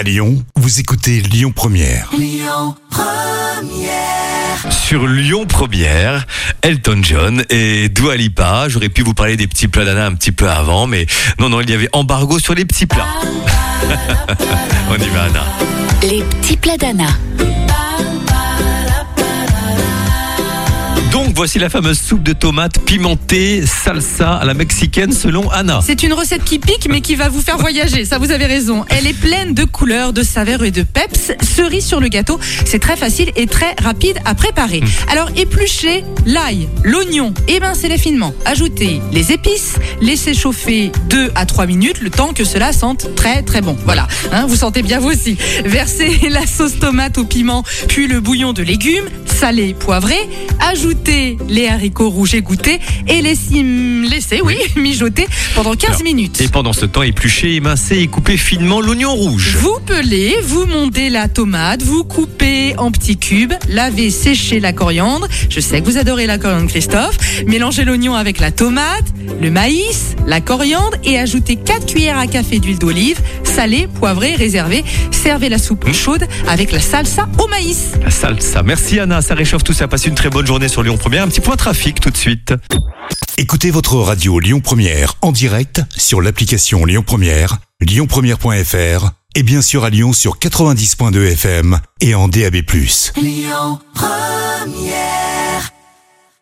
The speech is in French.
À Lyon, vous écoutez Lyon Première. Sur Lyon Première, Elton John et Dua Lipa. J'aurais pu vous parler des petits plats d'Anna un petit peu avant, mais non, non, il y avait embargo sur les petits plats. On y va, Anna. Les petits plats d'Anna. Voici la fameuse soupe de tomates pimentée salsa à la mexicaine selon Anna. C'est une recette qui pique mais qui va vous faire voyager, ça vous avez raison. Elle est pleine de couleurs, de saveurs et de peps. Cerise sur le gâteau, c'est très facile et très rapide à préparer. Alors épluchez l'ail, l'oignon, émincez-les finement. Ajoutez les épices, laissez chauffer 2 à 3 minutes le temps que cela sente très très bon. Voilà, hein, vous sentez bien vous aussi. Versez la sauce tomate au piment, puis le bouillon de légumes, salé, poivré. Ajoutez les haricots rouges égouttés et laissez, laissez oui, mijoter pendant 15 Alors, minutes. Et pendant ce temps, épluchez, émincez et coupez finement l'oignon rouge. Vous pelez, vous montez la tomate, vous coupez en petits cubes, lavez, séchez la coriandre. Je sais que vous adorez la coriandre, Christophe. Mélangez l'oignon avec la tomate, le maïs, la coriandre et ajoutez 4 cuillères à café d'huile d'olive, salée, poivrée, réservée. Servez la soupe Mmh. chaude avec la salsa au maïs. La salsa. Merci Anna, ça réchauffe tout ça. Passez une très bonne journée sur Lyon Première. Un petit point trafic tout de suite. Écoutez votre radio Lyon Première en direct sur l'application Lyon Première, lyonpremière.fr et bien sûr à Lyon sur 90.2 FM et en DAB+.